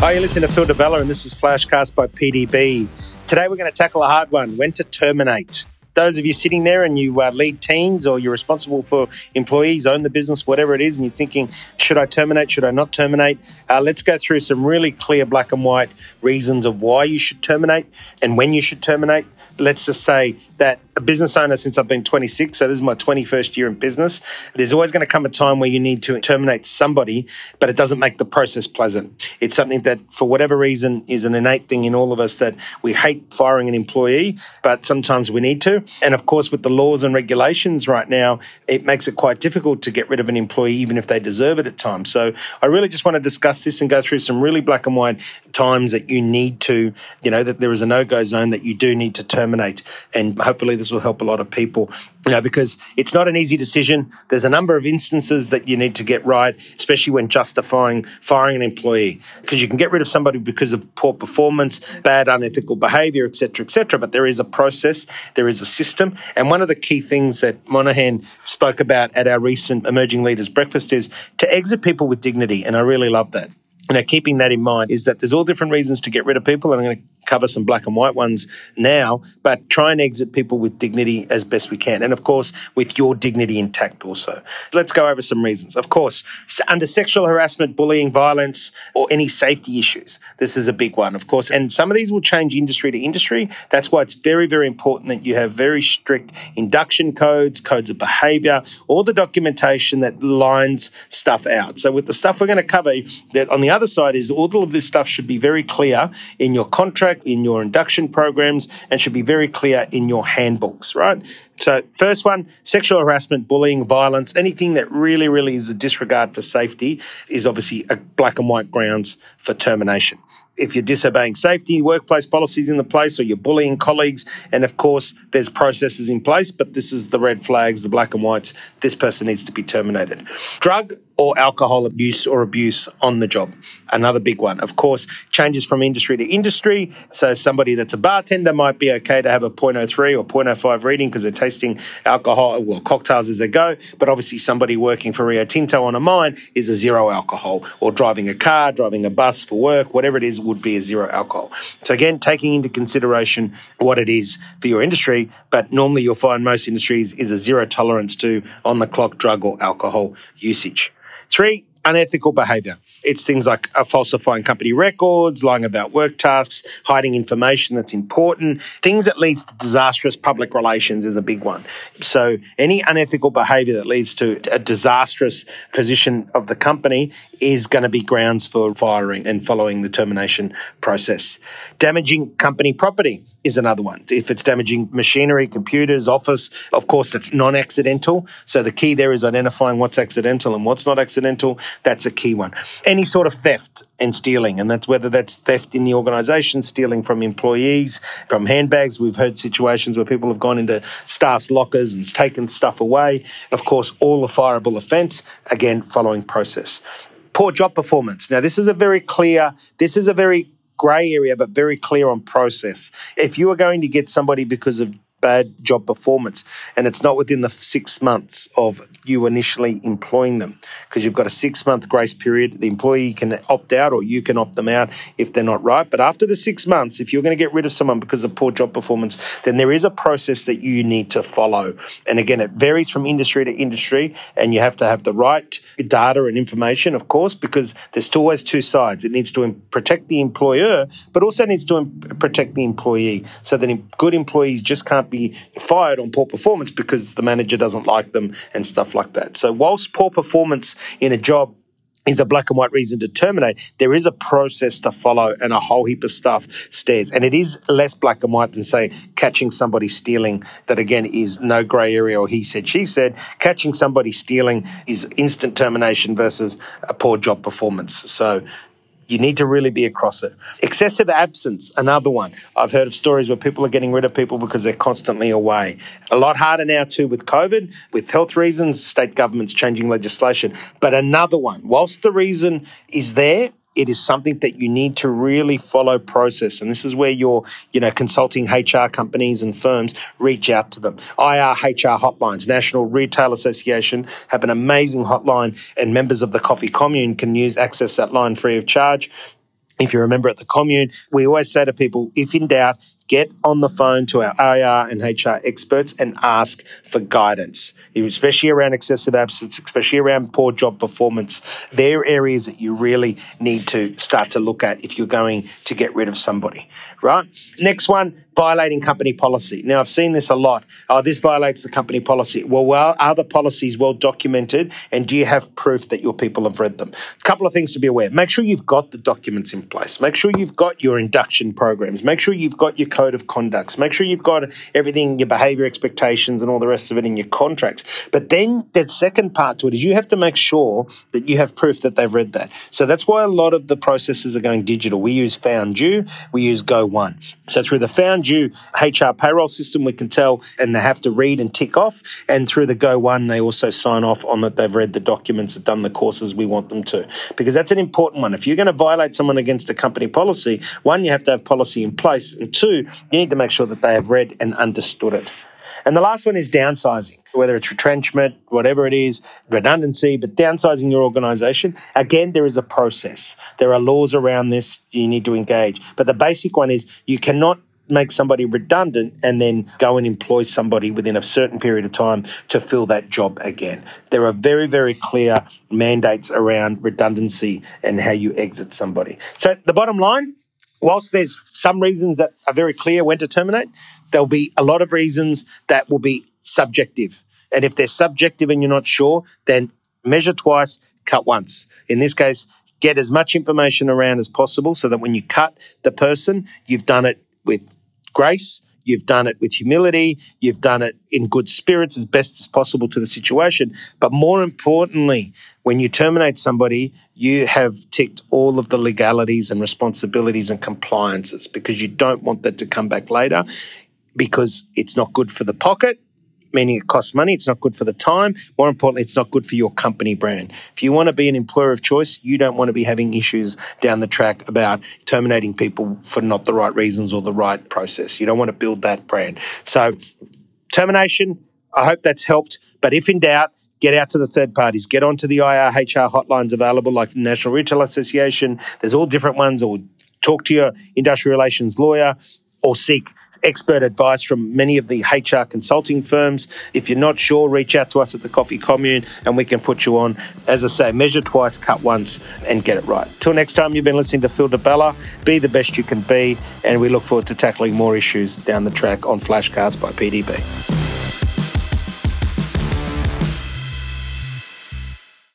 Hi, you listen to Phil Di Bella, and this is Flashcast by PDB. Today, we're going to tackle a hard one when to terminate. Those of you sitting there and you uh, lead teams or you're responsible for employees, own the business, whatever it is, and you're thinking, should I terminate? Should I not terminate? Uh, let's go through some really clear black and white reasons of why you should terminate and when you should terminate. Let's just say that a business owner since I've been 26, so this is my 21st year in business. There's always going to come a time where you need to terminate somebody, but it doesn't make the process pleasant. It's something that, for whatever reason, is an innate thing in all of us that we hate firing an employee, but sometimes we need to. And of course, with the laws and regulations right now, it makes it quite difficult to get rid of an employee, even if they deserve it at times. So I really just want to discuss this and go through some really black and white times that you need to, you know, that there is a no go zone that you do need to terminate. And hopefully this will help a lot of people, you know, because it's not an easy decision. There's a number of instances that you need to get right, especially when justifying firing an employee, because you can get rid of somebody because of poor performance, bad unethical behavior, etc., etc. But there is a process, there is a system, and one of the key things that Monahan spoke about at our recent Emerging Leaders Breakfast is to exit people with dignity, and I really love that you know, keeping that in mind is that there's all different reasons to get rid of people, and I'm going to cover some black and white ones now, but try and exit people with dignity as best we can. And of course, with your dignity intact also. Let's go over some reasons. Of course, under sexual harassment, bullying, violence, or any safety issues, this is a big one, of course. And some of these will change industry to industry. That's why it's very, very important that you have very strict induction codes, codes of behavior, all the documentation that lines stuff out. So with the stuff we're going to cover, that on the other side is all of this stuff should be very clear in your contract in your induction programs and should be very clear in your handbooks, right? So, first one sexual harassment, bullying, violence, anything that really, really is a disregard for safety is obviously a black and white grounds for termination if you're disobeying safety workplace policies in the place or you're bullying colleagues and of course there's processes in place but this is the red flags the black and whites this person needs to be terminated drug or alcohol abuse or abuse on the job another big one of course changes from industry to industry so somebody that's a bartender might be okay to have a 0.03 or 0.05 reading because they're tasting alcohol well cocktails as they go but obviously somebody working for rio tinto on a mine is a zero alcohol or driving a car driving a bus for work whatever it is would be a zero alcohol. So again, taking into consideration what it is for your industry, but normally you'll find most industries is a zero tolerance to on the clock drug or alcohol usage. Three, unethical behavior. It's things like falsifying company records, lying about work tasks, hiding information that's important. Things that leads to disastrous public relations is a big one. So any unethical behavior that leads to a disastrous position of the company is going to be grounds for firing and following the termination process. Damaging company property is another one. If it's damaging machinery, computers, office, of course, it's non accidental. So the key there is identifying what's accidental and what's not accidental. That's a key one. Any sort of theft and stealing, and that's whether that's theft in the organization, stealing from employees, from handbags. We've heard situations where people have gone into staff's lockers and taken stuff away. Of course, all a fireable offence, again, following process. Poor job performance. Now, this is a very clear, this is a very grey area, but very clear on process. If you are going to get somebody because of bad job performance. And it's not within the six months of you initially employing them because you've got a six month grace period. The employee can opt out or you can opt them out if they're not right. But after the six months if you're going to get rid of someone because of poor job performance then there is a process that you need to follow. And again it varies from industry to industry and you have to have the right data and information of course because there's always two sides. It needs to protect the employer but also needs to protect the employee so that good employees just can't be fired on poor performance because the manager doesn't like them and stuff like that. So, whilst poor performance in a job is a black and white reason to terminate. There is a process to follow and a whole heap of stuff stairs. And it is less black and white than, say, catching somebody stealing, that again is no grey area or he said, she said. Catching somebody stealing is instant termination versus a poor job performance. So you need to really be across it. Excessive absence, another one. I've heard of stories where people are getting rid of people because they're constantly away. A lot harder now, too, with COVID, with health reasons, state governments changing legislation. But another one, whilst the reason is there, it is something that you need to really follow process. And this is where your, you know, consulting HR companies and firms reach out to them. IRHR hotlines, National Retail Association have an amazing hotline and members of the coffee commune can use access that line free of charge if you remember at the commune, we always say to people, if in doubt, get on the phone to our IR and HR experts and ask for guidance, especially around excessive absence, especially around poor job performance. They're areas that you really need to start to look at if you're going to get rid of somebody, right? Next one, violating company policy. Now, I've seen this a lot. Oh, this violates the company policy. Well, well, are the policies well documented and do you have proof that your people have read them? A couple of things to be aware. Make sure you've got the documents in place. Make sure you've got your induction programs. Make sure you've got your code of conducts. Make sure you've got everything, your behavior expectations and all the rest of it in your contracts. But then the second part to it is you have to make sure that you have proof that they've read that. So that's why a lot of the processes are going digital. We use FoundU, we use Go1. So through the Found HR payroll system, we can tell, and they have to read and tick off. And through the Go1, they also sign off on that they've read the documents, and done the courses we want them to. Because that's an important one. If you're going to violate someone against a company policy, one, you have to have policy in place, and two, you need to make sure that they have read and understood it. And the last one is downsizing, whether it's retrenchment, whatever it is, redundancy, but downsizing your organization. Again, there is a process. There are laws around this you need to engage. But the basic one is you cannot make somebody redundant and then go and employ somebody within a certain period of time to fill that job again. There are very, very clear mandates around redundancy and how you exit somebody. So the bottom line, whilst there's some reasons that are very clear when to terminate, there'll be a lot of reasons that will be subjective. And if they're subjective and you're not sure, then measure twice, cut once. In this case, get as much information around as possible so that when you cut the person, you've done it with grace. You've done it with humility. You've done it in good spirits as best as possible to the situation. But more importantly, when you terminate somebody, you have ticked all of the legalities and responsibilities and compliances because you don't want that to come back later because it's not good for the pocket meaning it costs money. It's not good for the time. More importantly, it's not good for your company brand. If you want to be an employer of choice, you don't want to be having issues down the track about terminating people for not the right reasons or the right process. You don't want to build that brand. So, termination, I hope that's helped. But if in doubt, get out to the third parties, get onto the IRHR hotlines available like the National Retail Association. There's all different ones, or talk to your industrial relations lawyer or seek expert advice from many of the HR consulting firms. If you're not sure, reach out to us at the Coffee Commune and we can put you on. As I say, measure twice, cut once, and get it right. Till next time, you've been listening to Phil Di Bella. Be the best you can be, and we look forward to tackling more issues down the track on Flashcast by PDB.